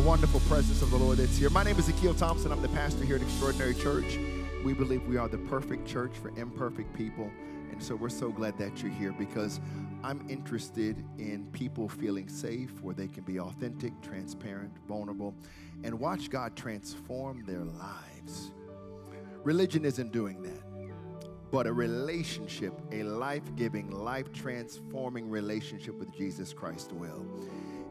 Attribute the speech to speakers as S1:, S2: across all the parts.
S1: A wonderful presence of the Lord that's here. My name is Akil Thompson. I'm the pastor here at Extraordinary Church. We believe we are the perfect church for imperfect people. And so we're so glad that you're here because I'm interested in people feeling safe where they can be authentic, transparent, vulnerable, and watch God transform their lives. Religion isn't doing that but a relationship, a life giving, life transforming relationship with Jesus Christ will.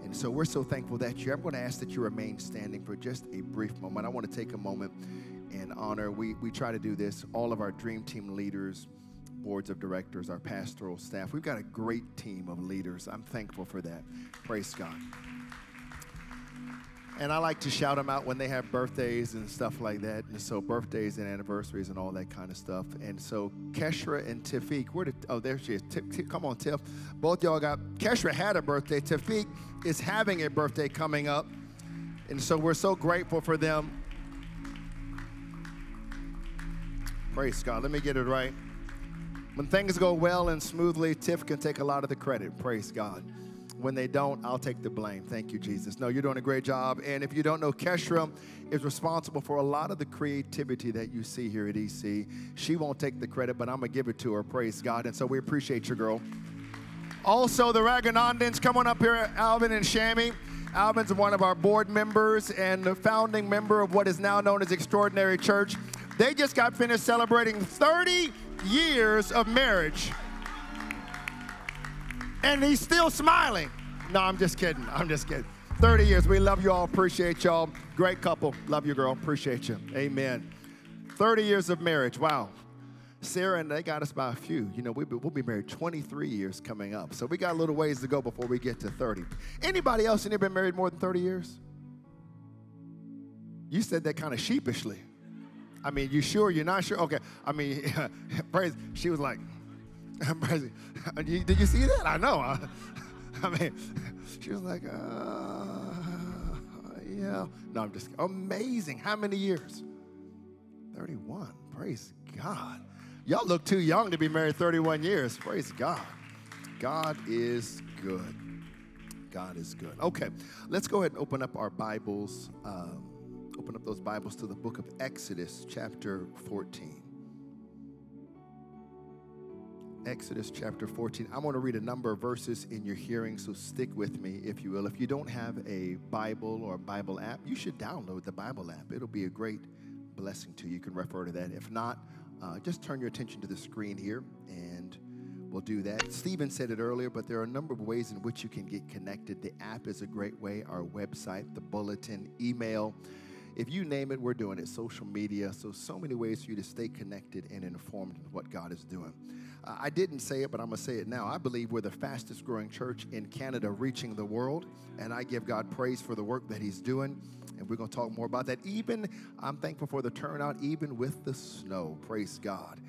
S1: And so we're so thankful that you're. I'm going to ask that you remain standing for just a brief moment. I want to take a moment and honor. We, we try to do this, all of our dream team leaders, boards of directors, our pastoral staff. We've got a great team of leaders. I'm thankful for that. Praise God. And I like to shout them out when they have birthdays and stuff like that. And so birthdays and anniversaries and all that kind of stuff. And so Keshra and Tafiq, where did, oh, there she is. T- T- come on, Tiff. Both y'all got, Keshra had a birthday. Tafiq is having a birthday coming up. And so we're so grateful for them. Praise God. Let me get it right. When things go well and smoothly, Tiff can take a lot of the credit. Praise God. When they don't, I'll take the blame. Thank you, Jesus. No, you're doing a great job. And if you don't know, Keshra is responsible for a lot of the creativity that you see here at EC. She won't take the credit, but I'm going to give it to her. Praise God. And so we appreciate you, girl. Also, the Ragonandans, come on up here, Alvin and Shami. Alvin's one of our board members and the founding member of what is now known as Extraordinary Church. They just got finished celebrating 30 years of marriage and he's still smiling. No, I'm just kidding. I'm just kidding. 30 years. We love you all. Appreciate y'all. Great couple. Love you, girl. Appreciate you. Amen. 30 years of marriage. Wow. Sarah and they got us by a few. You know, we, we'll be married 23 years coming up. So we got a little ways to go before we get to 30. Anybody else in here been married more than 30 years? You said that kind of sheepishly. I mean, you sure? You're not sure? Okay. I mean, praise. She was like, Did you see that? I know. I mean, she was like, uh, yeah. No, I'm just amazing. How many years? 31. Praise God. Y'all look too young to be married 31 years. Praise God. God is good. God is good. Okay, let's go ahead and open up our Bibles. Um, open up those Bibles to the book of Exodus, chapter 14. Exodus chapter 14. I want to read a number of verses in your hearing, so stick with me if you will. If you don't have a Bible or a Bible app, you should download the Bible app. It'll be a great blessing to you. You can refer to that. If not, uh, just turn your attention to the screen here and we'll do that. Stephen said it earlier, but there are a number of ways in which you can get connected. The app is a great way, our website, the bulletin, email. If you name it, we're doing it. Social media. So, so many ways for you to stay connected and informed of what God is doing. I didn't say it, but I'm going to say it now. I believe we're the fastest growing church in Canada reaching the world, and I give God praise for the work that He's doing. And we're going to talk more about that. Even, I'm thankful for the turnout, even with the snow. Praise God.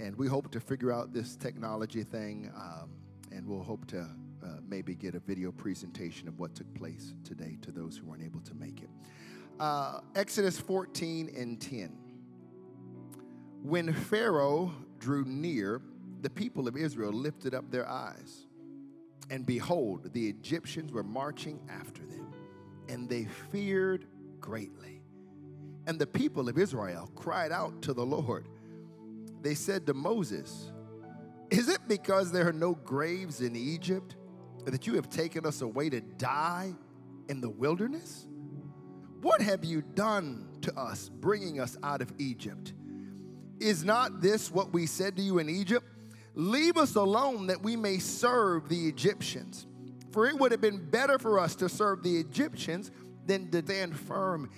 S1: And we hope to figure out this technology thing, um, and we'll hope to uh, maybe get a video presentation of what took place today to those who weren't able to make it. Uh, Exodus 14 and 10. When Pharaoh drew near, the people of Israel lifted up their eyes, and behold, the Egyptians were marching after them, and they feared greatly. And the people of Israel cried out to the Lord. They said to Moses, Is it because there are no graves in Egypt that you have taken us away to die in the wilderness? What have you done to us, bringing us out of Egypt? Is not this what we said to you in Egypt? Leave us alone that we may serve the Egyptians. For it would have been better for us to serve the Egyptians than to stand firm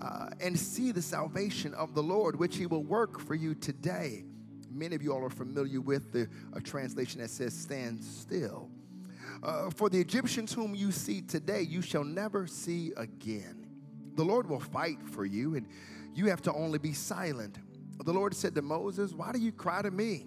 S1: uh, and see the salvation of the Lord, which He will work for you today. Many of you all are familiar with the translation that says, Stand still. Uh, for the Egyptians whom you see today, you shall never see again. The Lord will fight for you, and you have to only be silent. The Lord said to Moses, Why do you cry to me?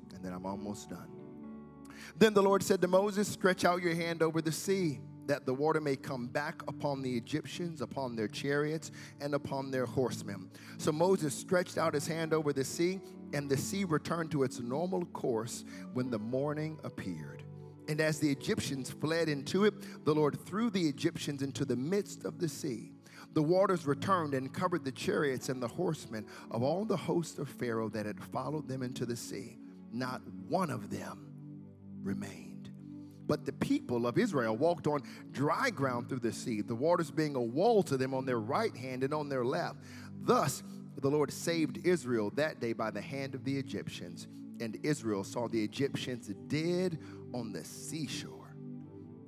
S1: and then I'm almost done. Then the Lord said to Moses, Stretch out your hand over the sea, that the water may come back upon the Egyptians, upon their chariots, and upon their horsemen. So Moses stretched out his hand over the sea, and the sea returned to its normal course when the morning appeared. And as the Egyptians fled into it, the Lord threw the Egyptians into the midst of the sea. The waters returned and covered the chariots and the horsemen of all the host of Pharaoh that had followed them into the sea. Not one of them remained. But the people of Israel walked on dry ground through the sea, the waters being a wall to them on their right hand and on their left. Thus, the Lord saved Israel that day by the hand of the Egyptians. And Israel saw the Egyptians dead on the seashore.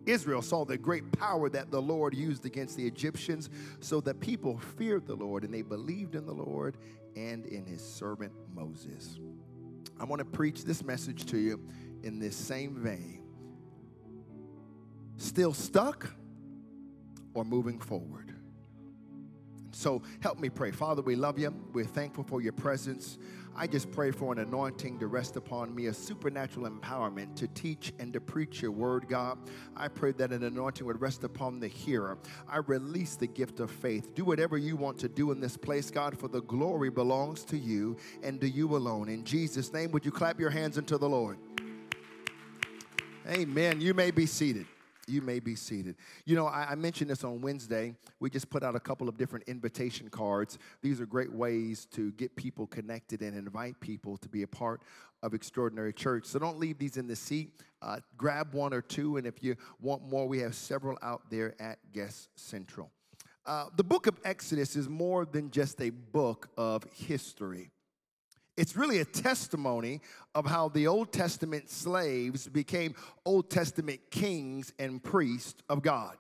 S1: Israel saw the great power that the Lord used against the Egyptians, so the people feared the Lord and they believed in the Lord and in his servant Moses. I want to preach this message to you in this same vein. Still stuck or moving forward? So help me pray. Father, we love you. We're thankful for your presence. I just pray for an anointing to rest upon me, a supernatural empowerment to teach and to preach your word, God. I pray that an anointing would rest upon the hearer. I release the gift of faith. Do whatever you want to do in this place, God, for the glory belongs to you and to you alone. In Jesus' name, would you clap your hands unto the Lord? Amen. You may be seated. You may be seated. You know, I, I, mentioned this on Wednesday. We just put out a couple of different invitation cards. These are great ways to get people connected and invite people to be a part of Extraordinary Church. So don't leave these in the seat. Uh, grab one or two, and if you want more, we have several out there at Guest Central. Uh, the book of Exodus is more than just a book of history. It's really a testimony of how the Old Testament slaves became Old Testament kings and priests of God.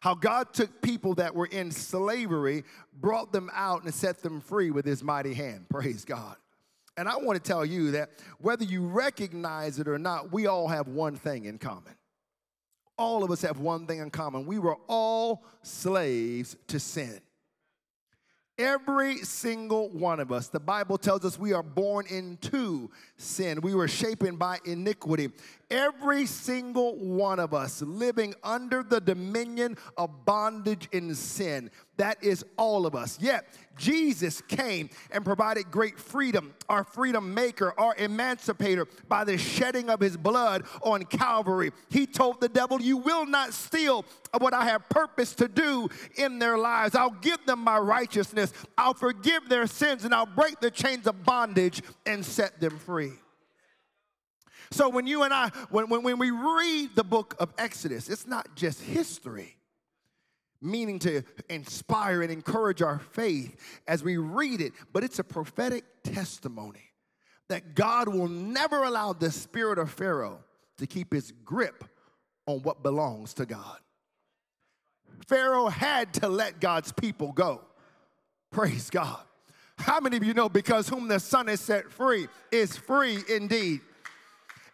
S1: How God took people that were in slavery, brought them out, and set them free with his mighty hand. Praise God. And I want to tell you that whether you recognize it or not, we all have one thing in common. All of us have one thing in common. We were all slaves to sin. Every single one of us. The Bible tells us we are born into sin. We were shapen by iniquity. Every single one of us living under the dominion of bondage in sin. That is all of us. Yet, Jesus came and provided great freedom, our freedom maker, our emancipator, by the shedding of his blood on Calvary. He told the devil, You will not steal what I have purpose to do in their lives. I'll give them my righteousness, I'll forgive their sins, and I'll break the chains of bondage and set them free. So when you and I, when, when, when we read the book of Exodus, it's not just history, meaning to inspire and encourage our faith as we read it, but it's a prophetic testimony that God will never allow the spirit of Pharaoh to keep his grip on what belongs to God. Pharaoh had to let God's people go. Praise God. How many of you know because whom the Son is set free is free indeed?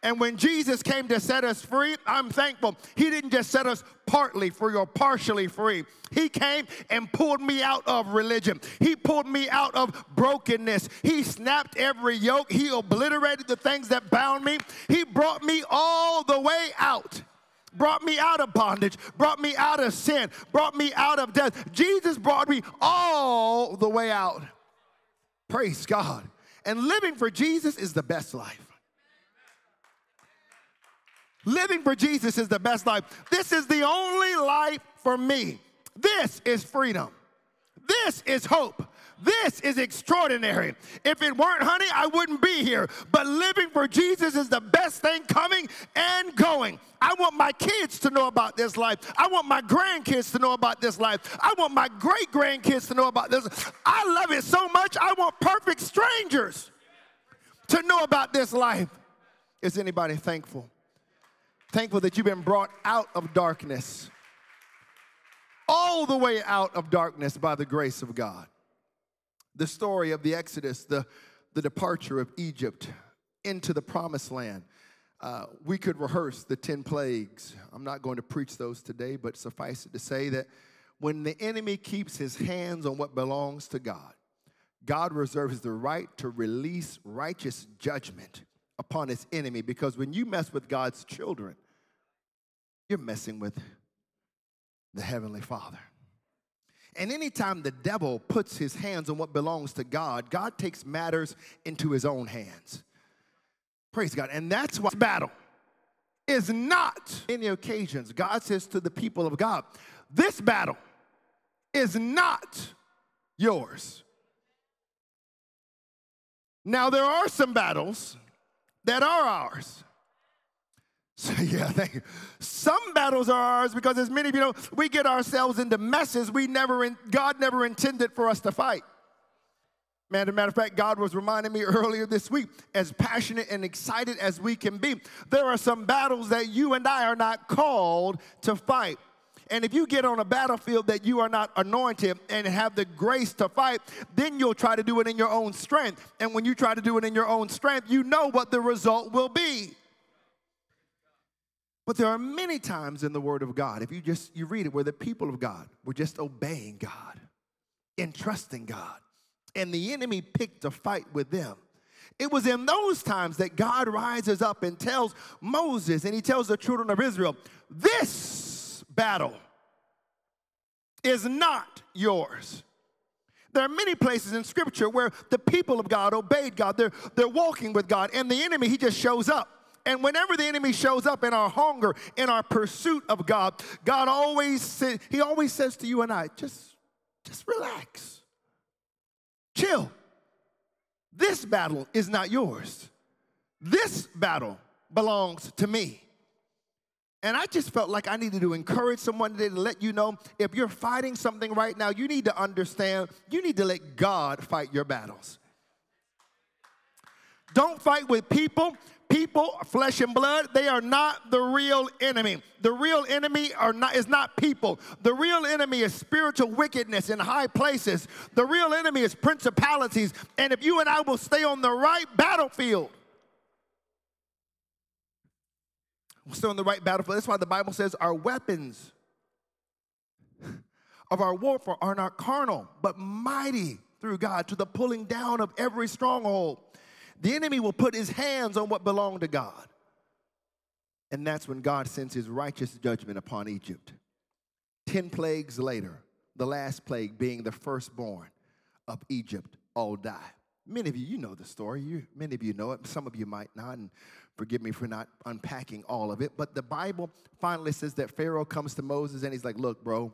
S1: And when Jesus came to set us free, I'm thankful. He didn't just set us partly free or partially free. He came and pulled me out of religion. He pulled me out of brokenness. He snapped every yoke. He obliterated the things that bound me. He brought me all the way out brought me out of bondage, brought me out of sin, brought me out of death. Jesus brought me all the way out. Praise God. And living for Jesus is the best life. Living for Jesus is the best life. This is the only life for me. This is freedom. This is hope. This is extraordinary. If it weren't honey, I wouldn't be here. But living for Jesus is the best thing coming and going. I want my kids to know about this life. I want my grandkids to know about this life. I want my great grandkids to know about this. I love it so much, I want perfect strangers to know about this life. Is anybody thankful? Thankful that you've been brought out of darkness, all the way out of darkness by the grace of God. The story of the Exodus, the, the departure of Egypt into the promised land. Uh, we could rehearse the 10 plagues. I'm not going to preach those today, but suffice it to say that when the enemy keeps his hands on what belongs to God, God reserves the right to release righteous judgment upon his enemy because when you mess with God's children, you're messing with the Heavenly Father. And anytime the devil puts his hands on what belongs to God, God takes matters into his own hands. Praise God. And that's why battle is not any occasions. God says to the people of God, this battle is not yours. Now, there are some battles that are ours. So, yeah, thank you. Some battles are ours because, as many of you know, we get ourselves into messes we never, in, God never intended for us to fight. Man, as a matter of fact, God was reminding me earlier this week, as passionate and excited as we can be, there are some battles that you and I are not called to fight. And if you get on a battlefield that you are not anointed and have the grace to fight, then you'll try to do it in your own strength. And when you try to do it in your own strength, you know what the result will be. But there are many times in the Word of God, if you just you read it, where the people of God were just obeying God and trusting God, and the enemy picked a fight with them. It was in those times that God rises up and tells Moses and he tells the children of Israel, This battle is not yours. There are many places in Scripture where the people of God obeyed God, they're, they're walking with God, and the enemy, he just shows up. And whenever the enemy shows up in our hunger, in our pursuit of God, God always He always says to you and I, just, just relax. Chill. This battle is not yours. This battle belongs to me. And I just felt like I needed to encourage someone today to let you know if you're fighting something right now, you need to understand you need to let God fight your battles. Don't fight with people people, flesh and blood, they are not the real enemy. The real enemy are not, is not people. The real enemy is spiritual wickedness in high places. The real enemy is principalities. And if you and I will stay on the right battlefield, stay on the right battlefield. That's why the Bible says our weapons of our warfare are not carnal, but mighty through God to the pulling down of every stronghold the enemy will put his hands on what belonged to God. And that's when God sends his righteous judgment upon Egypt. Ten plagues later, the last plague being the firstborn of Egypt all die. Many of you, you know the story. You, many of you know it. Some of you might not, and forgive me for not unpacking all of it. But the Bible finally says that Pharaoh comes to Moses and he's like, Look, bro,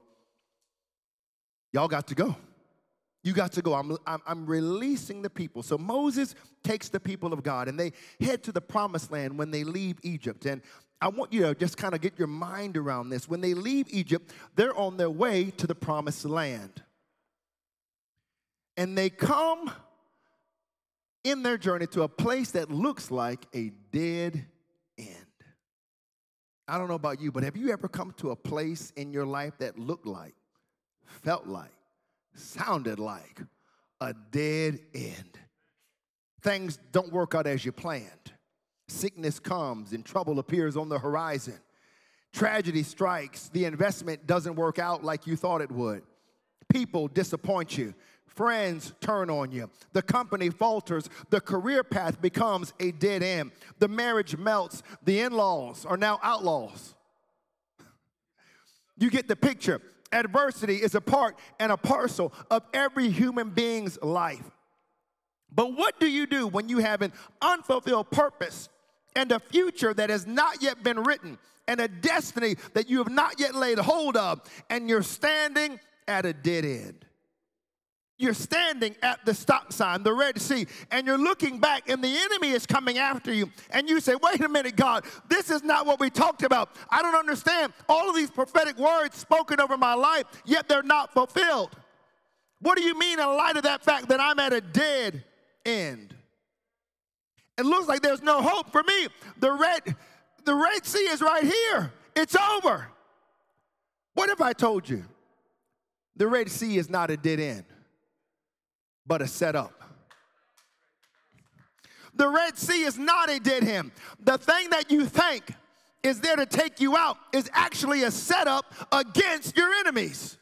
S1: y'all got to go. You got to go. I'm, I'm, I'm, releasing the people. So Moses takes the people of God and they head to the promised land when they leave Egypt. And I want you to just kind of get your mind around this. When they leave Egypt, they're on their way to the promised land. And they come in their journey to a place that looks like a dead end. I don't know about you, but have you ever come to a place in your life that looked like, felt like, sounded like a dead end. Things don't work out as you planned. Sickness comes and trouble appears on the horizon. Tragedy strikes. The investment doesn't work out like you thought it would. People disappoint you. Friends turn on you. The company falters. The career path becomes a dead end. The marriage melts. The in laws are now outlaws. You get the picture adversity is a part and a parcel of every human being's life. But what do you do when you have an unfulfilled purpose and a future that has not yet been written and a destiny that you have not yet laid hold of and you're standing at a dead end? You're standing at the stop sign, the Red Sea, and you're looking back, and the enemy is coming after you. And you say, Wait a minute, God, this is not what we talked about. I don't understand. All of these prophetic words spoken over my life, yet they're not fulfilled. What do you mean in light of that fact that I'm at a dead end? It looks like there's no hope for me. The Red, the Red Sea is right here, it's over. What if I told you the Red Sea is not a dead end? But a setup. The Red Sea is not a dead end. The thing that you think is there to take you out is actually a setup against your enemies.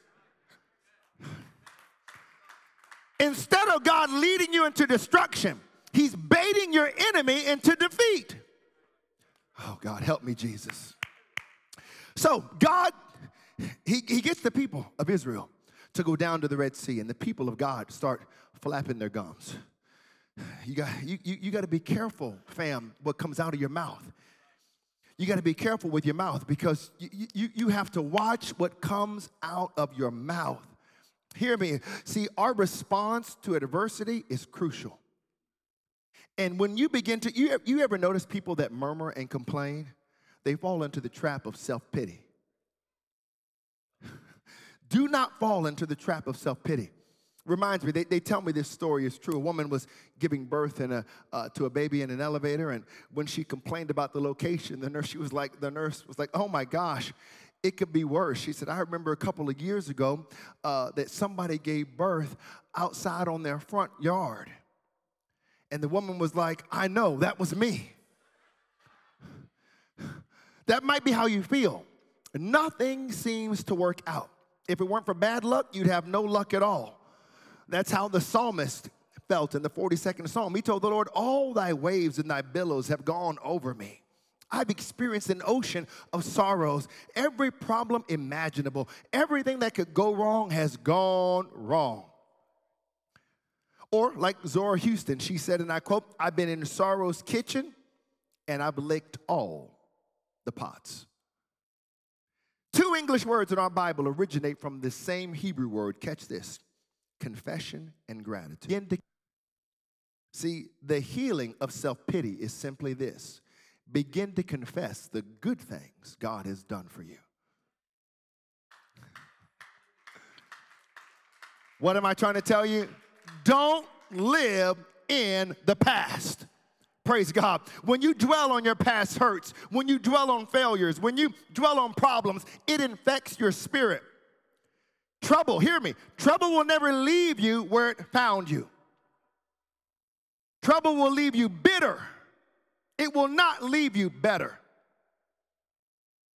S1: Instead of God leading you into destruction, He's baiting your enemy into defeat. Oh, God, help me, Jesus. So, God, he, he gets the people of Israel to go down to the Red Sea, and the people of God start flapping their gums. You got, you, you, you got to be careful, fam, what comes out of your mouth. You got to be careful with your mouth because you, you, you have to watch what comes out of your mouth. Hear me. See, our response to adversity is crucial. And when you begin to, you, you ever notice people that murmur and complain? They fall into the trap of self pity. Do not fall into the trap of self pity. Reminds me, they, they tell me this story is true. A woman was giving birth in a, uh, to a baby in an elevator, and when she complained about the location, the nurse, she was like, the nurse was like, oh my gosh, it could be worse. She said, I remember a couple of years ago uh, that somebody gave birth outside on their front yard. And the woman was like, I know, that was me. That might be how you feel. Nothing seems to work out. If it weren't for bad luck, you'd have no luck at all. That's how the psalmist felt in the 42nd Psalm. He told the Lord, All thy waves and thy billows have gone over me. I've experienced an ocean of sorrows. Every problem imaginable, everything that could go wrong has gone wrong. Or, like Zora Hurston, she said, and I quote, I've been in sorrow's kitchen and I've licked all the pots. Two English words in our Bible originate from the same Hebrew word. Catch this confession and gratitude. See, the healing of self pity is simply this begin to confess the good things God has done for you. What am I trying to tell you? Don't live in the past. Praise God. When you dwell on your past hurts, when you dwell on failures, when you dwell on problems, it infects your spirit. Trouble, hear me, trouble will never leave you where it found you. Trouble will leave you bitter, it will not leave you better.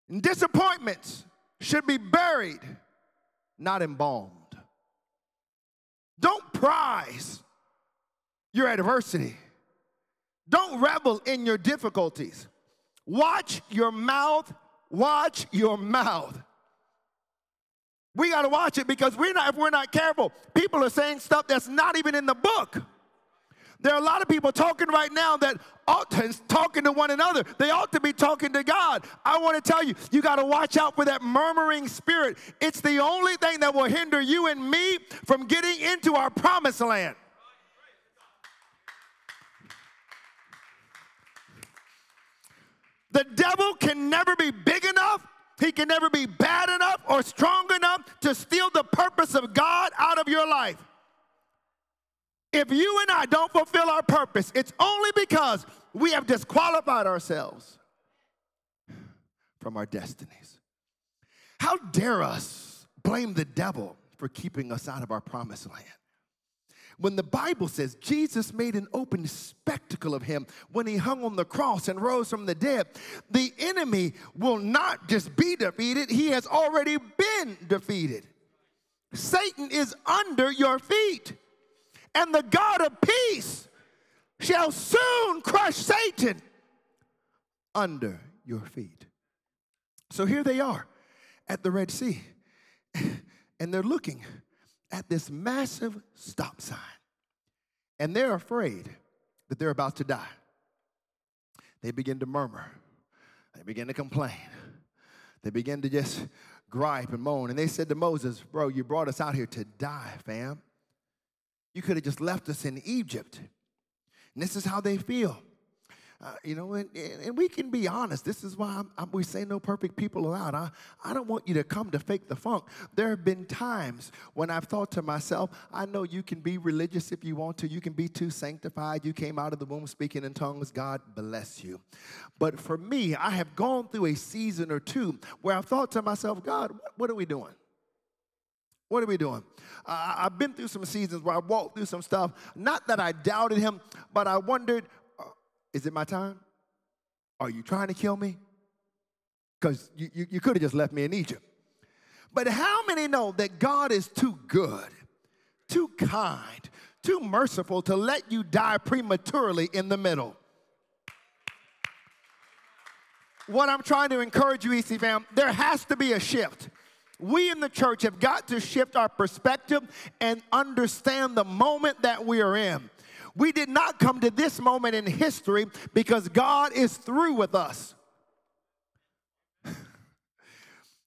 S1: And disappointments should be buried, not embalmed. Don't prize your adversity. Don't revel in your difficulties. Watch your mouth. Watch your mouth. We got to watch it because we're not, if we're not careful, people are saying stuff that's not even in the book. There are a lot of people talking right now that ought to talking to one another. They ought to be talking to God. I want to tell you, you got to watch out for that murmuring spirit. It's the only thing that will hinder you and me from getting into our promised land. The devil can never be big enough, he can never be bad enough or strong enough to steal the purpose of God out of your life. If you and I don't fulfill our purpose, it's only because we have disqualified ourselves from our destinies. How dare us blame the devil for keeping us out of our promised land? When the Bible says Jesus made an open spectacle of him when he hung on the cross and rose from the dead, the enemy will not just be defeated, he has already been defeated. Satan is under your feet, and the God of peace shall soon crush Satan under your feet. So here they are at the Red Sea, and they're looking at this massive stop sign. And they're afraid that they're about to die. They begin to murmur, they begin to complain, they begin to just gripe and moan. And they said to Moses, Bro, you brought us out here to die, fam. you could have just left us in Egypt. And this is how they feel. Uh, you know, and, and we can be honest. This is why I'm, I'm, we say no perfect people allowed. I, I don't want you to come to fake the funk. There have been times when I've thought to myself, I know you can be religious if you want to. You can be too sanctified. You came out of the womb speaking in tongues. God bless you. But for me, I have gone through a season or two where I've thought to myself, God, what, are we doing? What are we doing? Uh, I've been through some seasons where I walked through some stuff. Not that I doubted him, but I wondered, is it my time? Are you trying to kill me? Because you, you, you could have just left me in Egypt. But how many know that God is too good, too kind, too merciful to let you die prematurely in the middle? What I'm trying to encourage you, EC fam, there has to be a shift. We in the church have got to shift our perspective and understand the moment that we are in. We did not come to this moment in history because God is through with us.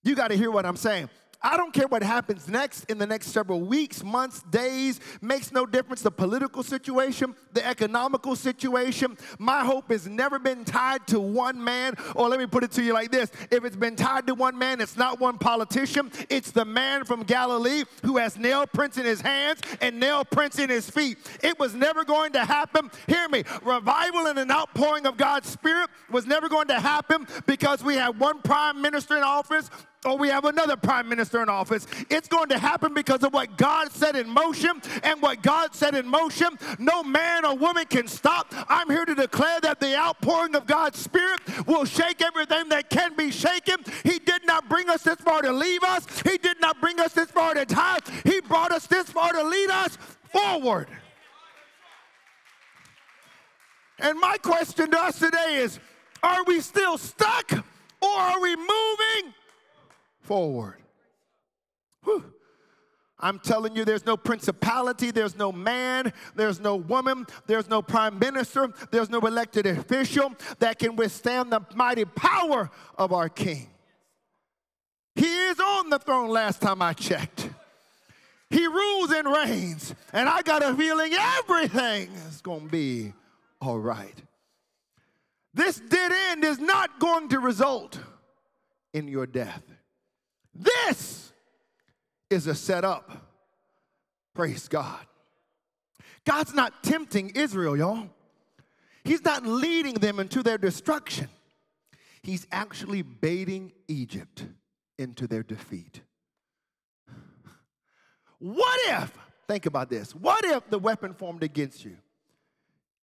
S1: you got to hear what I'm saying. I don't care what happens next in the next several weeks, months, days, makes no difference. The political situation, the economical situation. My hope has never been tied to one man. Or let me put it to you like this if it's been tied to one man, it's not one politician, it's the man from Galilee who has nail prints in his hands and nail prints in his feet. It was never going to happen. Hear me. Revival and an outpouring of God's Spirit was never going to happen because we had one prime minister in office or we have another prime minister in office. It's going to happen because of what God set in motion, and what God set in motion, no man or woman can stop. I'm here to declare that the outpouring of God's Spirit will shake everything that can be shaken. He did not bring us this far to leave us, He did not bring us this far to die. He brought us this far to lead us forward. And my question to us today is are we still stuck or are we moving forward. Whew. I'm telling you, there's no principality, there's no man, there's no woman, there's no prime minister, there's no elected official that can withstand the mighty power of our King. He is on the throne last time I checked. He rules and reigns, and I got a feeling everything is going to be all right. This dead end is not going to result in your death. This is a setup. Praise God. God's not tempting Israel, y'all. He's not leading them into their destruction. He's actually baiting Egypt into their defeat. What if, think about this, what if the weapon formed against you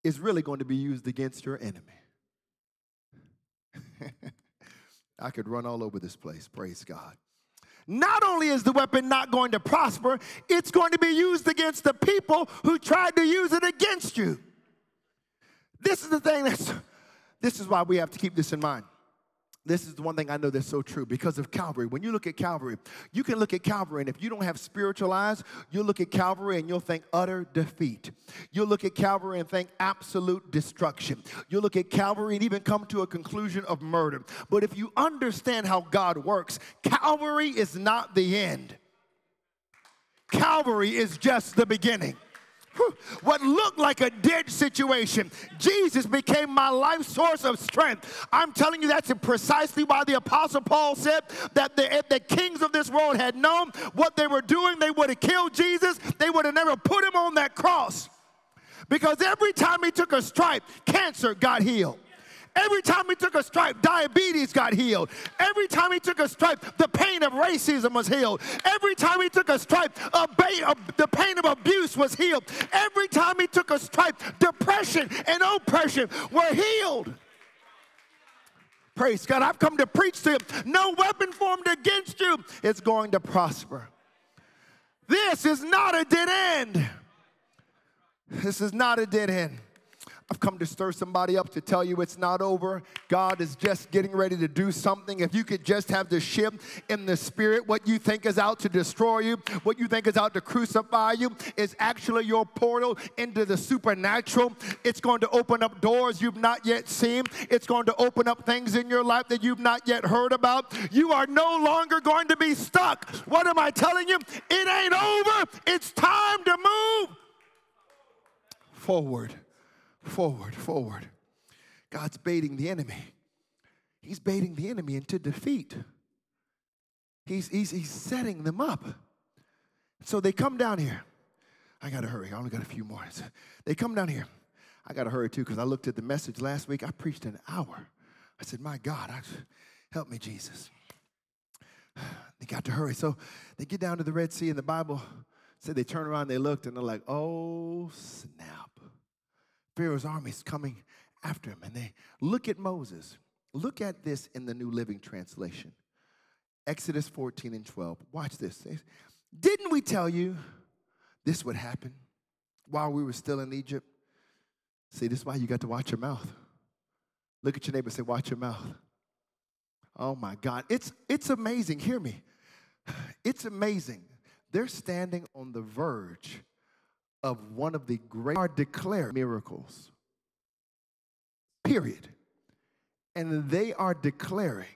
S1: is really going to be used against your enemy? I could run all over this place, praise God not only is the weapon not going to prosper, it's going to be used against the people who tried to use it against you. This is the thing that's, this is why we have to keep this in mind this is the one thing I know that's so true because of Calvary. When you look at Calvary, you can look at Calvary, and if you don't have spiritual eyes, you'll look at Calvary and you'll think utter defeat. You'll look at Calvary and think absolute destruction. You'll look at Calvary and even come to a conclusion of murder. But if you understand how God works, Calvary is not the end, Calvary is just the beginning what looked like a dead situation. Jesus became my life source of strength. I'm telling you, that's precisely why the Apostle Paul said that the, if the kings of this world had known what they were doing, they would have killed Jesus. They would have never put him on that cross. Because every time he took a stripe, cancer got healed. Every time he took a stripe, diabetes got healed. Every time he took a stripe, the pain of racism was healed. Every time he took a stripe, a ba- a, the pain of abuse was healed. Every time he took a stripe, depression and oppression were healed. Praise God. I've come to preach to you. No weapon formed against you is going to prosper. This is not a dead end. This is not a dead end. I've come to stir somebody up to tell you it's not over. God is just getting ready to do something. If you could just have the ship in the spirit, what you think is out to destroy you, what you think is out to crucify you, is actually your portal into the supernatural. It's going to open up doors you've not yet seen, it's going to open up things in your life that you've not yet heard about. You are no longer going to be stuck. What am I telling you? It ain't over, it's time to move forward, forward, forward. God's baiting the enemy. He's baiting the enemy into defeat. He's, he's, he's setting them up. So they come down here. I got to hurry. I only got a few more. They come down here. I got to hurry too because I looked at the message last week. I preached an hour. I said, My God, I, help me, Jesus. They got to hurry. So they get down to the Red Sea, and the Bible said they turn around, they looked, and they're like, Oh, snap. Pharaoh's army's coming after him. And they look at Moses. Look at this in the New Living Translation Exodus 14 and 12. Watch this. Didn't we tell you this would happen while we were still in Egypt? See, this is why you got to watch your mouth. Look at your neighbor say, Watch your mouth. Oh my God. It's, it's amazing. Hear me. It's amazing. They're standing on the verge of one of the great are declared miracles. Period. And they are declaring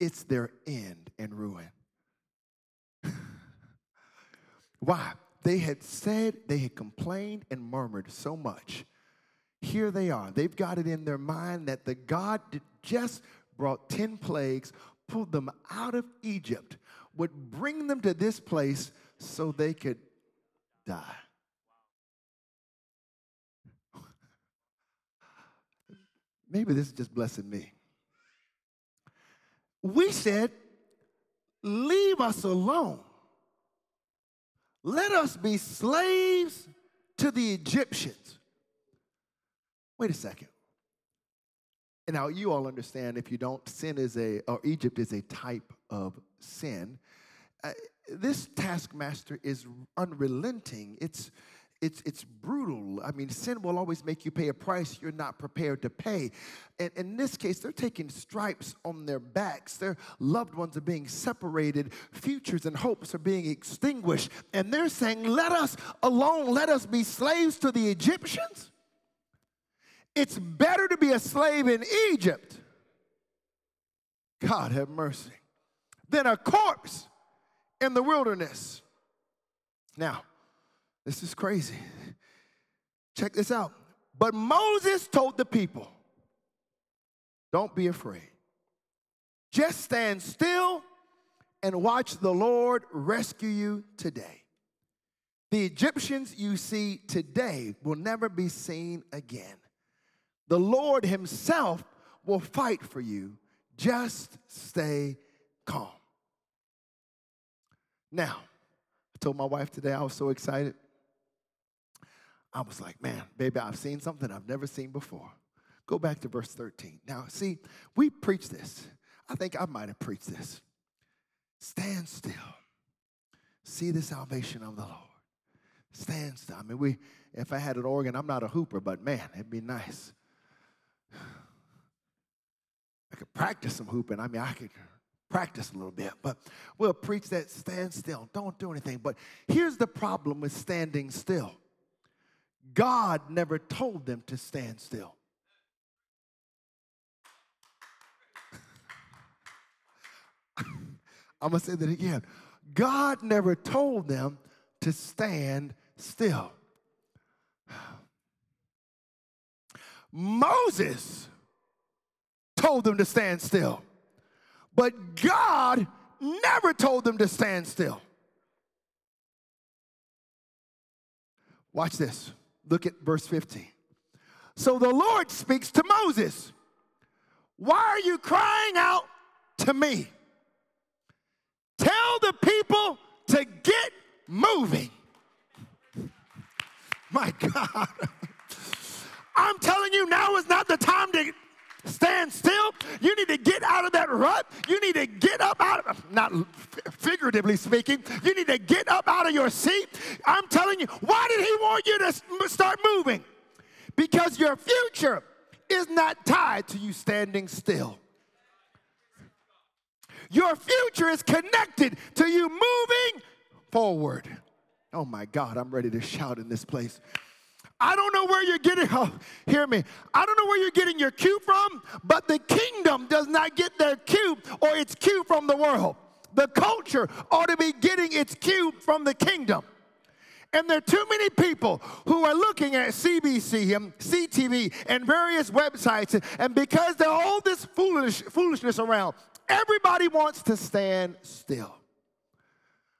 S1: it's their end and ruin. Why? They had said, they had complained and murmured so much. Here they are. They've got it in their mind that the God just brought 10 plagues, pulled them out of Egypt, would bring them to this place so they could die. Maybe this is just blessing me. We said, Leave us alone. Let us be slaves to the Egyptians. Wait a second. And now you all understand if you don't, sin is a, or Egypt is a type of sin. Uh, this taskmaster is unrelenting. It's, it's, it's brutal. I mean, sin will always make you pay a price you're not prepared to pay. And in this case, they're taking stripes on their backs. Their loved ones are being separated. Futures and hopes are being extinguished. And they're saying, Let us alone, let us be slaves to the Egyptians. It's better to be a slave in Egypt, God have mercy, than a corpse in the wilderness. Now, this is crazy. Check this out. But Moses told the people, Don't be afraid. Just stand still and watch the Lord rescue you today. The Egyptians you see today will never be seen again. The Lord Himself will fight for you. Just stay calm. Now, I told my wife today I was so excited. I was like, man, baby, I've seen something I've never seen before. Go back to verse 13. Now, see, we preach this. I think I might have preached this. Stand still. See the salvation of the Lord. Stand still. I mean, we, if I had an organ, I'm not a hooper, but man, it'd be nice. I could practice some hooping. I mean, I could practice a little bit, but we'll preach that stand still. Don't do anything. But here's the problem with standing still God never told them to stand still. I'm going to say that again. God never told them to stand still. Moses told them to stand still, but God never told them to stand still. Watch this. Look at verse 15. So the Lord speaks to Moses Why are you crying out to me? Tell the people to get moving. My God. I'm telling you, now is not the time to stand still. You need to get out of that rut. You need to get up out of, not figuratively speaking, you need to get up out of your seat. I'm telling you, why did he want you to start moving? Because your future is not tied to you standing still. Your future is connected to you moving forward. Oh my God, I'm ready to shout in this place. I don't know where you're getting, oh, hear me. I don't know where you're getting your cue from, but the kingdom does not get their cue or its cue from the world. The culture ought to be getting its cue from the kingdom. And there are too many people who are looking at CBC and CTV and various websites, and because there's all this foolish, foolishness around, everybody wants to stand still.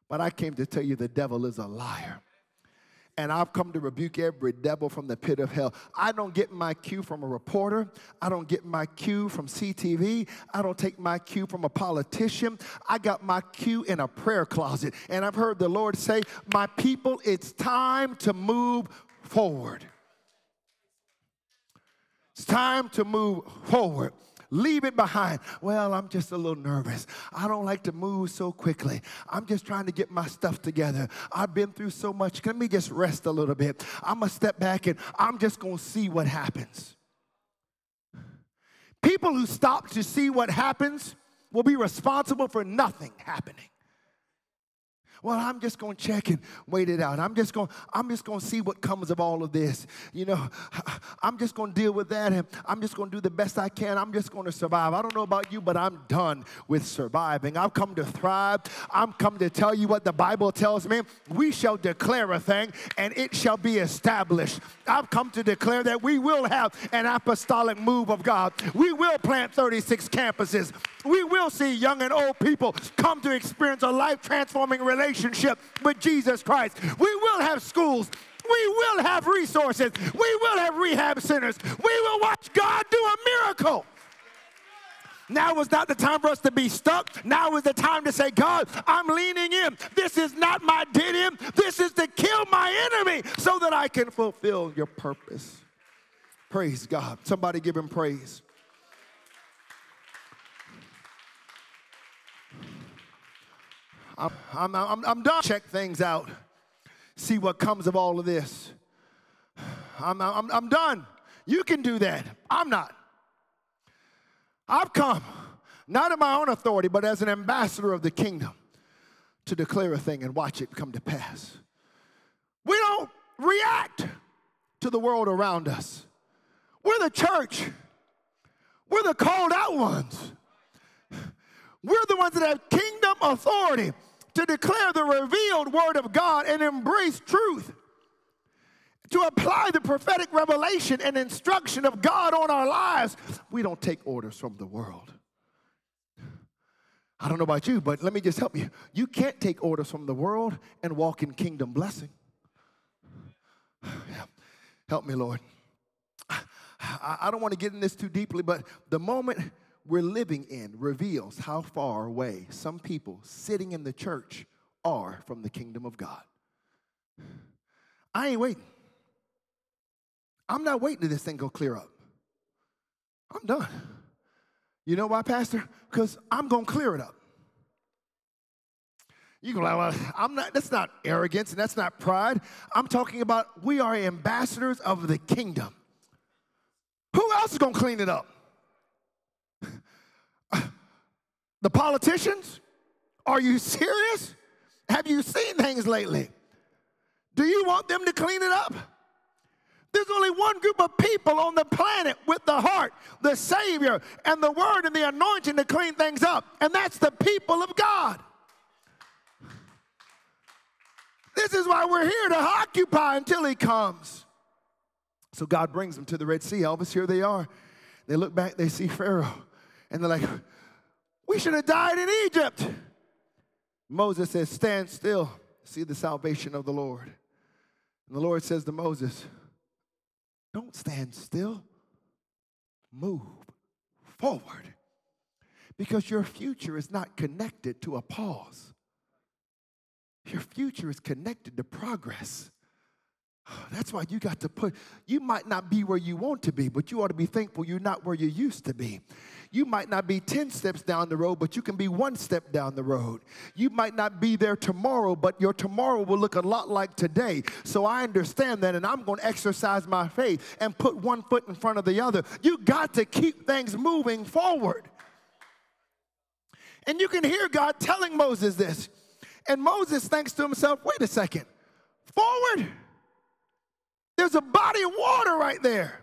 S1: But I came to tell you the devil is a liar and I've come to rebuke every devil from the pit of hell. I don't get my cue from a reporter. I don't get my cue from CTV. I don't take my cue from a politician. I got my cue in a prayer closet. And I've heard the Lord say, My people, it's time to move forward. It's time to move forward. Leave it behind. Well, I'm just a little nervous. I don't like to move so quickly. I'm just trying to get my stuff together. I've been through so much. Let me just rest a little bit. I'm going to step back and I'm just going to see what happens. People who stop to see what happens will be responsible for nothing happening. Well, I'm just going to check and wait it out. I'm just going I'm just going to see what comes of all of this. You know, I'm just going to deal with that and I'm just going to do the best I can. I'm just going to survive. I don't know about you, but I'm done with surviving. I've come to thrive. I'm come to tell you what the Bible tells me. We shall declare a thing and it shall be established. I've come to declare that we will have an apostolic move of God. We will plant 36 campuses. We will see young and old people come to experience a life transforming relationship with Jesus Christ. We will have schools. We will have resources. We will have rehab centers. We will watch God do a miracle. Now is not the time for us to be stuck. Now is the time to say, God, I'm leaning in. This is not my dead end. This is to kill my enemy so that I can fulfill your purpose. Praise God. Somebody give him praise. I'm, I'm, I'm, I'm done. Check things out. See what comes of all of this. I'm, I'm, I'm done. You can do that. I'm not. I've come, not in my own authority, but as an ambassador of the kingdom to declare a thing and watch it come to pass. We don't react to the world around us. We're the church. We're the called out ones. We're the ones that have kingdom authority to declare the revealed word of God and embrace truth. To apply the prophetic revelation and instruction of God on our lives. We don't take orders from the world. I don't know about you, but let me just help you. You can't take orders from the world and walk in kingdom blessing. Help me, Lord. I don't want to get in this too deeply, but the moment we're living in reveals how far away some people sitting in the church are from the kingdom of God. I ain't waiting. I'm not waiting till this thing go clear up. I'm done. You know why, Pastor? Because I'm gonna clear it up. You go like, well, I'm not, that's not arrogance and that's not pride. I'm talking about we are ambassadors of the kingdom. Who else is gonna clean it up? The politicians? Are you serious? Have you seen things lately? Do you want them to clean it up? There's only one group of people on the planet with the heart, the Savior, and the Word and the anointing to clean things up, and that's the people of God. This is why we're here to occupy until He comes. So God brings them to the Red Sea. Elvis, here they are. They look back, they see Pharaoh, and they're like, we should have died in Egypt. Moses says, Stand still, see the salvation of the Lord. And the Lord says to Moses, Don't stand still, move forward. Because your future is not connected to a pause, your future is connected to progress. That's why you got to put, you might not be where you want to be, but you ought to be thankful you're not where you used to be. You might not be 10 steps down the road, but you can be one step down the road. You might not be there tomorrow, but your tomorrow will look a lot like today. So I understand that, and I'm going to exercise my faith and put one foot in front of the other. You got to keep things moving forward. And you can hear God telling Moses this. And Moses thinks to himself, wait a second, forward? There's a body of water right there.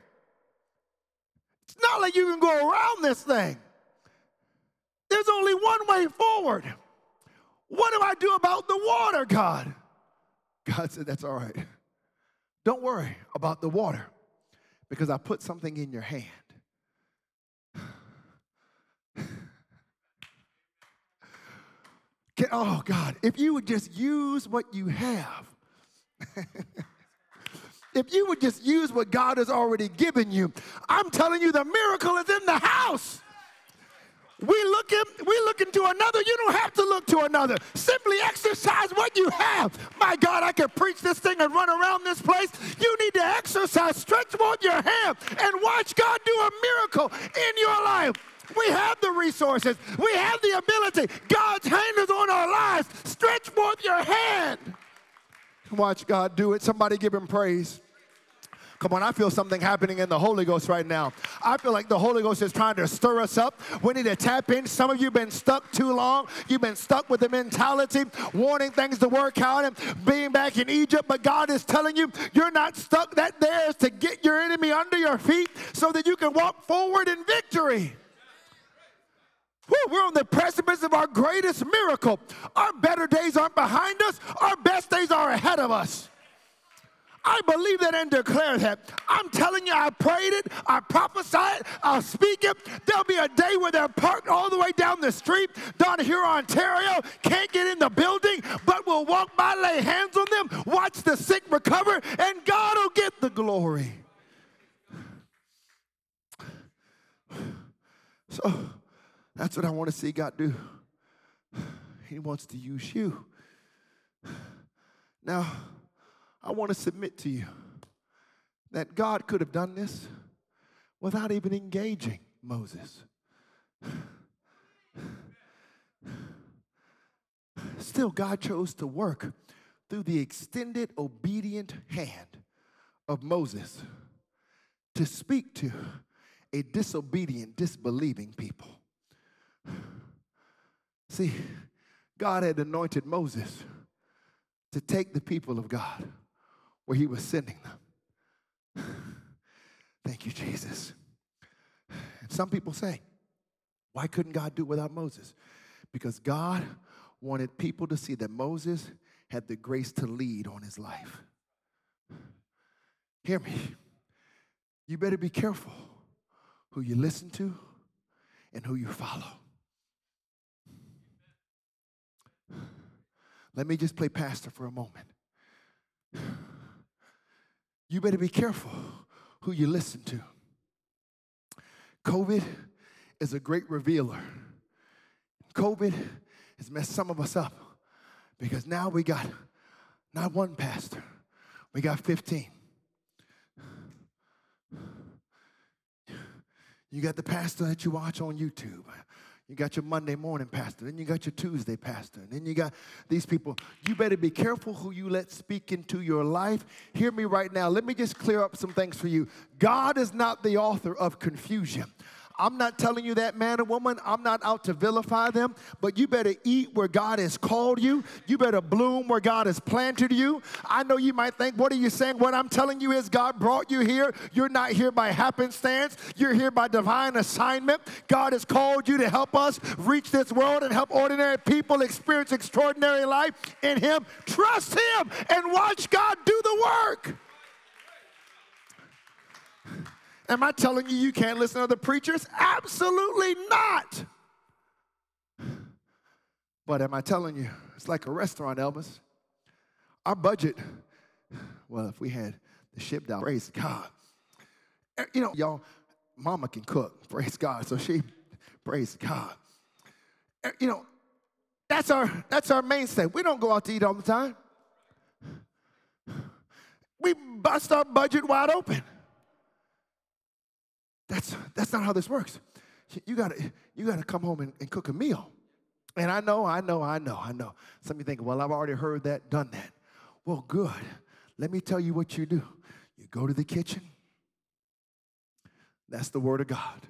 S1: It's not like you can go around this thing. There's only one way forward. What do I do about the water, God? God said, That's all right. Don't worry about the water because I put something in your hand. oh, God, if you would just use what you have. if you would just use what God has already given you, I'm telling you, the miracle is in the house. We look in, we look into another. You don't have to look to another. Simply exercise what you have. My God, I can preach this thing and run around this place. You need to exercise, stretch forth your hand, and watch God do a miracle in your life. We have the resources. We have the ability. God's hand is on our lives. Stretch forth your hand. Watch God do it. Somebody give him praise. Come on, I feel something happening in the Holy Ghost right now. I feel like the Holy Ghost is trying to stir us up. We need to tap in. Some of you have been stuck too long. You've been stuck with the mentality, wanting things to work out and being back in Egypt. But God is telling you, you're not stuck. That there is to get your enemy under your feet so that you can walk forward in victory. We're on the precipice of our greatest miracle. Our better days aren't behind us, our best days are ahead of us. I believe that and declare that. I'm telling you, I prayed it, I prophesied it, I'll speak it. There'll be a day where they're parked all the way down the street, down here, Ontario, can't get in the building, but we'll walk by, lay hands on them, watch the sick recover, and God will get the glory. So that's what I want to see God do. He wants to use you. Now, I want to submit to you that God could have done this without even engaging Moses. Still, God chose to work through the extended, obedient hand of Moses to speak to a disobedient, disbelieving people. See, God had anointed Moses to take the people of God where he was sending them. Thank you, Jesus. And some people say, why couldn't God do without Moses? Because God wanted people to see that Moses had the grace to lead on his life. Hear me. You better be careful who you listen to and who you follow. Let me just play pastor for a moment. You better be careful who you listen to. COVID is a great revealer. COVID has messed some of us up because now we got not one pastor, we got 15. You got the pastor that you watch on YouTube. You got your Monday morning pastor, then you got your Tuesday pastor, and then you got these people. You better be careful who you let speak into your life. Hear me right now. Let me just clear up some things for you. God is not the author of confusion. I'm not telling you that man or woman, I'm not out to vilify them, but you better eat where God has called you. You better bloom where God has planted you. I know you might think, what are you saying? What I'm telling you is God brought you here. You're not here by happenstance, you're here by divine assignment. God has called you to help us reach this world and help ordinary people experience extraordinary life in Him. Trust Him and watch God do the work. Am I telling you you can't listen to other preachers? Absolutely not. But am I telling you, it's like a restaurant, Elvis. Our budget, well, if we had the ship down, praise God. You know, y'all, mama can cook, praise God. So she, praise God. You know, that's our that's our mainstay. We don't go out to eat all the time. We bust our budget wide open. That's, that's not how this works. You gotta, you gotta come home and, and cook a meal. And I know, I know, I know, I know. Some of you think, well, I've already heard that, done that. Well, good. Let me tell you what you do. You go to the kitchen. That's the word of God.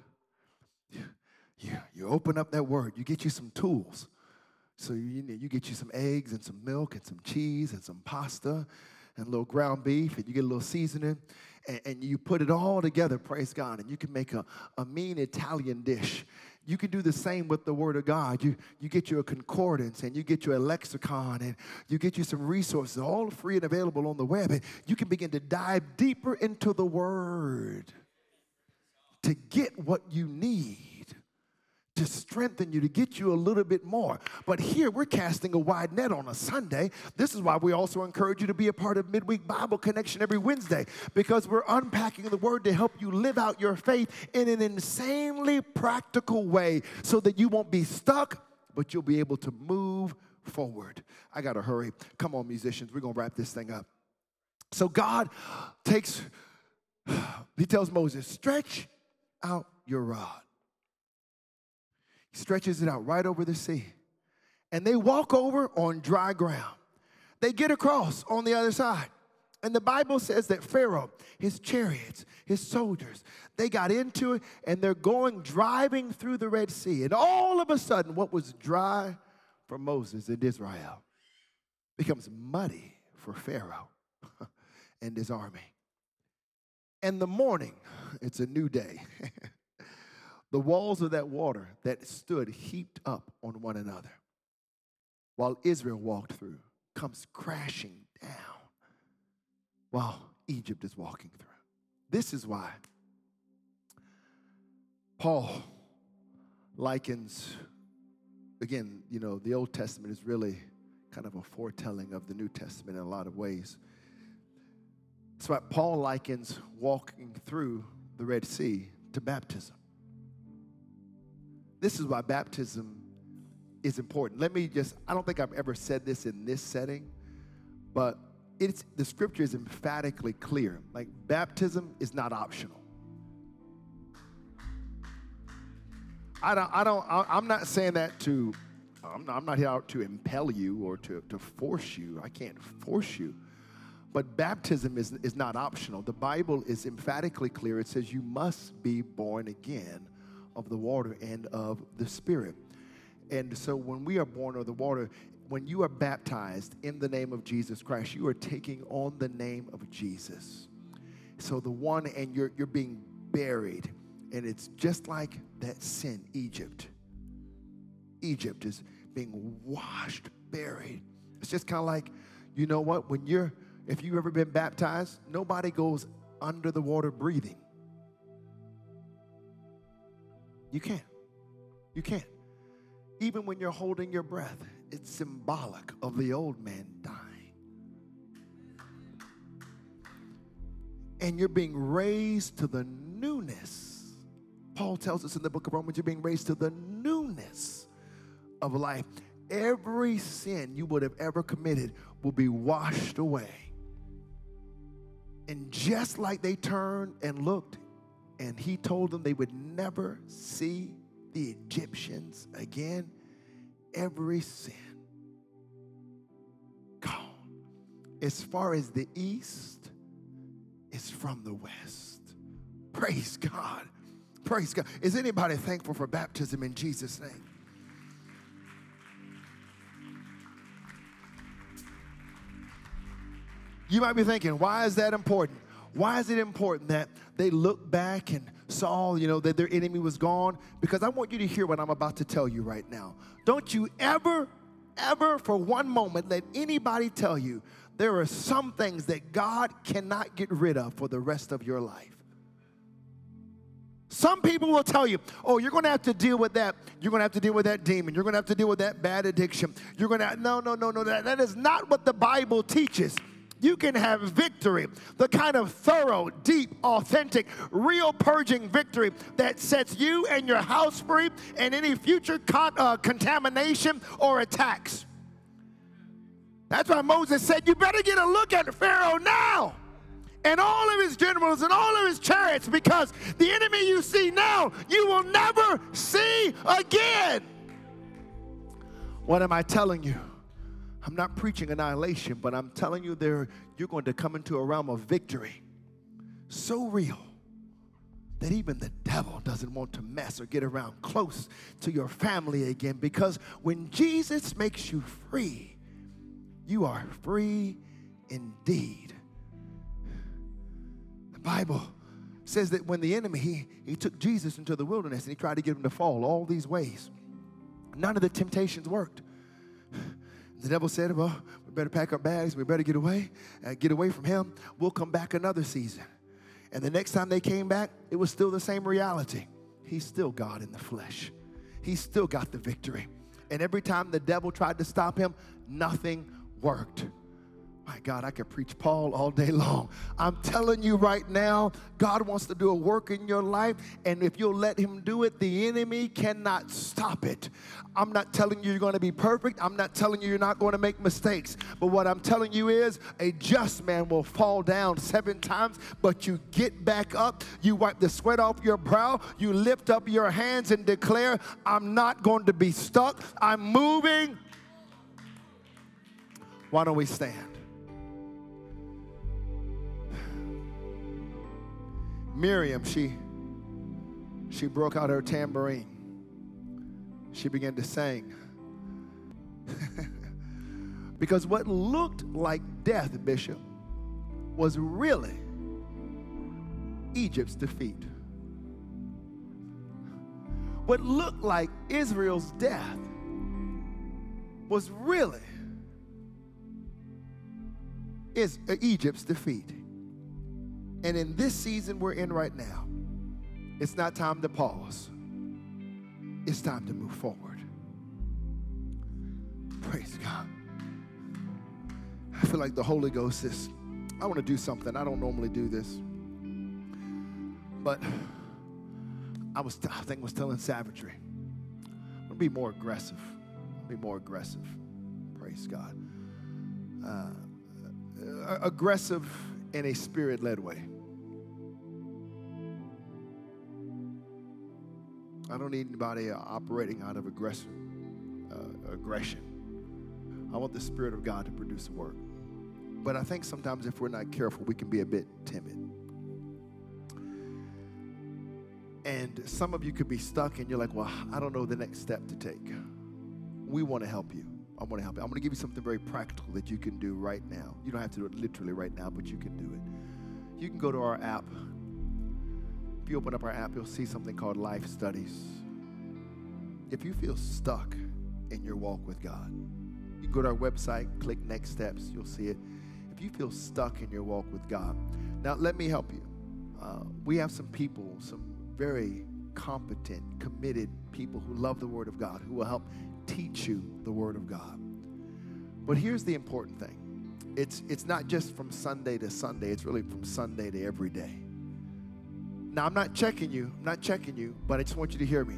S1: You, you open up that word. You get you some tools. So you, you get you some eggs and some milk and some cheese and some pasta and a little ground beef and you get a little seasoning and, and you put it all together, praise God, and you can make a, a mean Italian dish. You can do the same with the Word of God. You, you get you a concordance and you get you a lexicon and you get you some resources, all free and available on the web. And you can begin to dive deeper into the Word to get what you need to strengthen you, to get you a little bit more. But here we're casting a wide net on a Sunday. This is why we also encourage you to be a part of Midweek Bible Connection every Wednesday, because we're unpacking the Word to help you live out your faith in an insanely practical way so that you won't be stuck, but you'll be able to move forward. I got to hurry. Come on, musicians, we're to wrap this thing up. So God takes, he tells Moses, stretch out your rod stretches it out right over the sea. And they walk over on dry ground. They get across on the other side. And the Bible says that Pharaoh, his chariots, his soldiers, they got into it and they're going driving through the Red Sea. And all of a sudden, what was dry for Moses and Israel becomes muddy for Pharaoh and his army. And the morning, it's a new day. the walls of that water that stood heaped up on one another while Israel walked through comes crashing down while Egypt is walking through. This is why Paul likens, again, you know, the Old Testament is really kind of a foretelling of the New Testament in a lot of ways. That's why Paul likens walking through the Red Sea to baptism. This is why baptism is important. Let me just, I don't think I've ever said this in this setting, but it's the scripture is emphatically clear. Like baptism is not optional. I don't, I don't, I'm not saying that to, I'm not, I'm not here to impel you or to, to force you. I can't force you. But baptism is, is not optional. The Bible is emphatically clear. It says you must be born again of the water and of the Spirit. And so when we are born of the water, when you are baptized in the name of Jesus Christ, you are taking on the name of Jesus. So the one, and you're, you're being buried. And it's just like that sin, Egypt. Egypt is being washed, buried. It's just kind of like, you know what? When you're, if you've ever been baptized, nobody goes under the water breathing. You can't. You can't. Even when you're holding your breath, it's symbolic of the old man dying. And you're being raised to the newness. Paul tells us in the book of Romans, you're being raised to the newness of life. Every sin you would have ever committed will be washed away. And just like they turned and looked and he told them they would never see the Egyptians again. Every sin gone. As far as the east is from the west. Praise God. Praise God. Is anybody thankful for baptism in Jesus' name? You might be thinking, why is that important? Why is it important that they look back and saw, you know, that their enemy was gone? Because I want you to hear what I'm about to tell you right now. Don't you ever, ever for one moment let anybody tell you there are some things that God cannot get rid of for the rest of your life. Some people will tell you, oh, you're going to have to deal with that. You're going to have to deal with that demon. You're going to have to deal with that bad addiction. You're going to, no, no, no, no. That, that is not what the Bible teaches you can have victory, the kind of thorough, deep, authentic, real purging victory that sets you and your house free and any future con- uh, contamination or attacks. That's why Moses said, You better get a look at Pharaoh now and all of his generals and all of his chariots because the enemy you see now, you will never see again. What am I telling you? I'm not preaching annihilation, but I'm telling you there you're going to come into a realm of victory so real that even the devil doesn't want to mess or get around close to your family again because when Jesus makes you free, you are free indeed. The Bible says that when the enemy, he, he took Jesus into the wilderness and he tried to get him to fall all these ways. None of the temptations worked. The devil said, Well, we better pack our bags, we better get away, uh, get away from him. We'll come back another season. And the next time they came back, it was still the same reality. He's still God in the flesh, He's still got the victory. And every time the devil tried to stop him, nothing worked. My God, I could preach Paul all day long. I'm telling you right now, God wants to do a work in your life, and if you'll let Him do it, the enemy cannot stop it. I'm not telling you you're going to be perfect. I'm not telling you you're not going to make mistakes. But what I'm telling you is a just man will fall down seven times, but you get back up, you wipe the sweat off your brow, you lift up your hands and declare, I'm not going to be stuck. I'm moving. Why don't we stand? Miriam, she she broke out her tambourine. She began to sing. because what looked like death, Bishop, was really Egypt's defeat. What looked like Israel's death was really is uh, Egypt's defeat. And in this season we're in right now, it's not time to pause. It's time to move forward. Praise God. I feel like the Holy Ghost is, I want to do something. I don't normally do this. But I was, I think, I was telling savagery. I'm to be more aggressive. Be more aggressive. Praise God. Uh, aggressive in a spirit led way. I don't need anybody operating out of aggressive, uh, aggression. I want the Spirit of God to produce a work. But I think sometimes if we're not careful, we can be a bit timid. And some of you could be stuck and you're like, well, I don't know the next step to take. We want to help you. I want to help you. I'm going to give you something very practical that you can do right now. You don't have to do it literally right now, but you can do it. You can go to our app, if you open up our app, you'll see something called Life Studies. If you feel stuck in your walk with God, you can go to our website, click Next Steps, you'll see it. If you feel stuck in your walk with God, now let me help you. Uh, we have some people, some very competent, committed people who love the Word of God, who will help teach you the Word of God. But here's the important thing it's, it's not just from Sunday to Sunday, it's really from Sunday to every day. Now, I'm not checking you, I'm not checking you, but I just want you to hear me.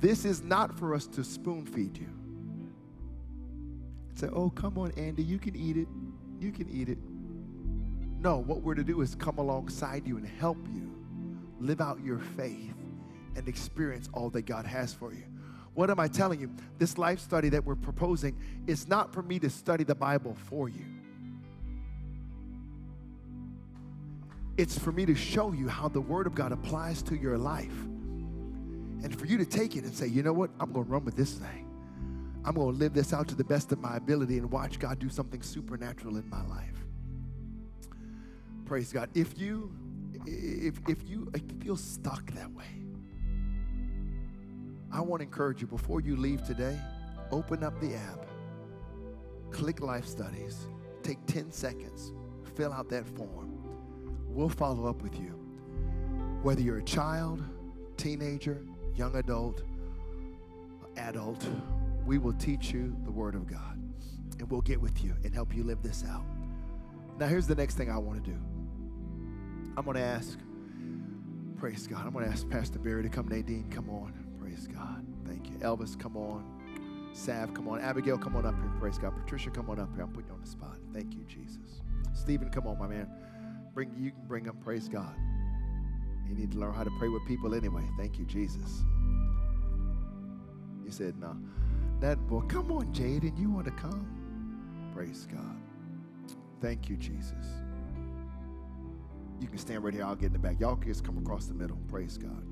S1: This is not for us to spoon feed you. Say, oh, come on, Andy, you can eat it. You can eat it. No, what we're to do is come alongside you and help you live out your faith and experience all that God has for you. What am I telling you? This life study that we're proposing is not for me to study the Bible for you. It's for me to show you how the Word of God applies to your life. And for you to take it and say, you know what? I'm going to run with this thing. I'm going to live this out to the best of my ability and watch God do something supernatural in my life. Praise God. If you if if you feel stuck that way, I want to encourage you before you leave today, open up the app, click Life Studies, take 10 seconds, fill out that form We'll follow up with you. Whether you're a child, teenager, young adult, adult, we will teach you the Word of God. And we'll get with you and help you live this out. Now, here's the next thing I want to do. I'm going to ask, praise God. I'm going to ask Pastor Barry to come. Nadine, come on. Praise God. Thank you. Elvis, come on. Sav, come on. Abigail, come on up here. Praise God. Patricia, come on up here. I'm putting you on the spot. Thank you, Jesus. Stephen, come on, my man. Bring you can bring them. Praise God. You need to learn how to pray with people anyway. Thank you, Jesus. You said, no. That boy, come on, Jaden. You want to come? Praise God. Thank you, Jesus. You can stand right here. I'll get in the back. Y'all just come across the middle. Praise God.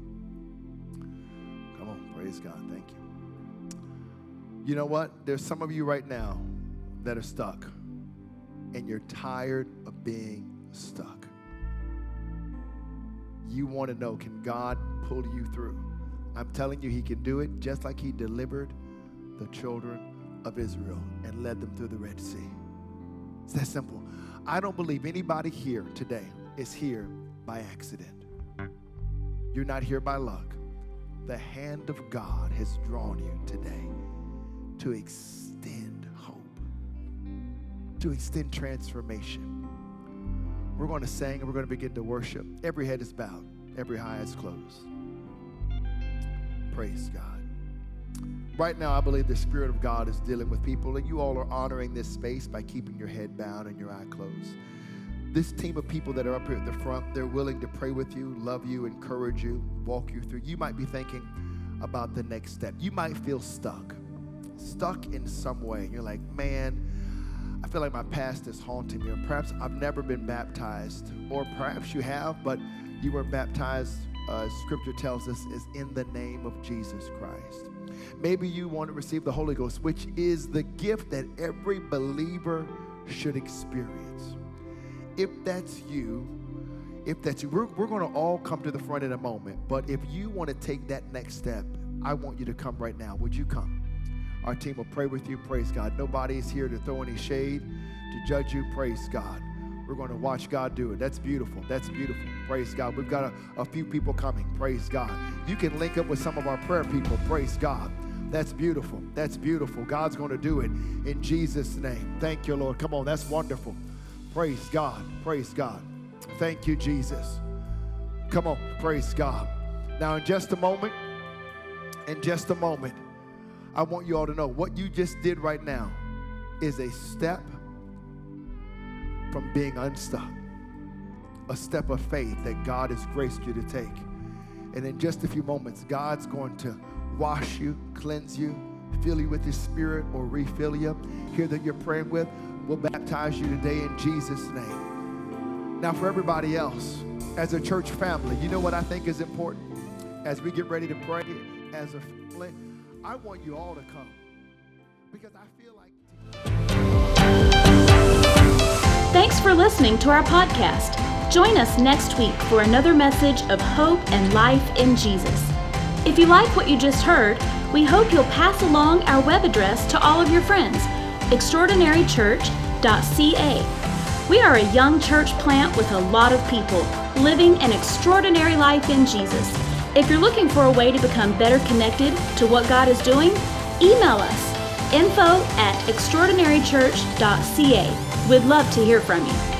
S1: Come on. Praise God. Thank you. You know what? There's some of you right now that are stuck and you're tired of being stuck. you want to know can God pull you through? I'm telling you, He can do it just like He delivered the children of Israel and led them through the Red Sea. It's that simple. I don't believe anybody here today is here by accident. You're not here by luck. The hand of God has drawn you today to extend hope, to extend transformation. We're going to sing and we're going to begin to worship. Every head is bowed, every eye is closed. Praise God. Right now, I believe the Spirit of God is dealing with people, and you all are honoring this space by keeping your head bowed and your eye closed. This team of people that are up here at the front, they're willing to pray with you, love you, encourage you, walk you through. You might be thinking about the next step. You might feel stuck, stuck in some way. You're like, man, feel like my past is haunting me. Or perhaps I've never been baptized. Or perhaps you have, but you were baptized, uh, scripture tells us, is in the name of Jesus Christ. Maybe you want to receive the Holy Ghost, which is the gift that every believer should experience. If that's you, if that's you, we're, we're going to all come to the front in a moment. But if you want to take that next step, I want you to come right now. Would you come? Our team will pray with you. Praise God. Nobody is here to throw any shade, to judge you. Praise God. We're going to watch God do it. That's beautiful. That's beautiful. Praise God. We've got a, a few people coming. Praise God. You can link up with some of our prayer people. Praise God. That's beautiful. That's beautiful. God's going to do it in Jesus' name. Thank you, Lord. Come on. That's wonderful. Praise God. Praise God. Thank you, Jesus. Come on. Praise God. Now, in just a moment, in just a moment, I want you all to know what you just did right now is a step from being unstuck, a step of faith that God has graced you to take. And in just a few moments, God's going to wash you, cleanse you, fill you with His Spirit, or refill you. Here that you're praying with, we'll baptize you today in Jesus' name. Now, for everybody else, as a church family, you know what I think is important? As we get ready to pray as a family, I want you all to come because I feel like.
S2: Thanks for listening to our podcast. Join us next week for another message of hope and life in Jesus. If you like what you just heard, we hope you'll pass along our web address to all of your friends extraordinarychurch.ca. We are a young church plant with a lot of people living an extraordinary life in Jesus. If you're looking for a way to become better connected to what God is doing, email us info at extraordinarychurch.ca. We'd love to hear from you.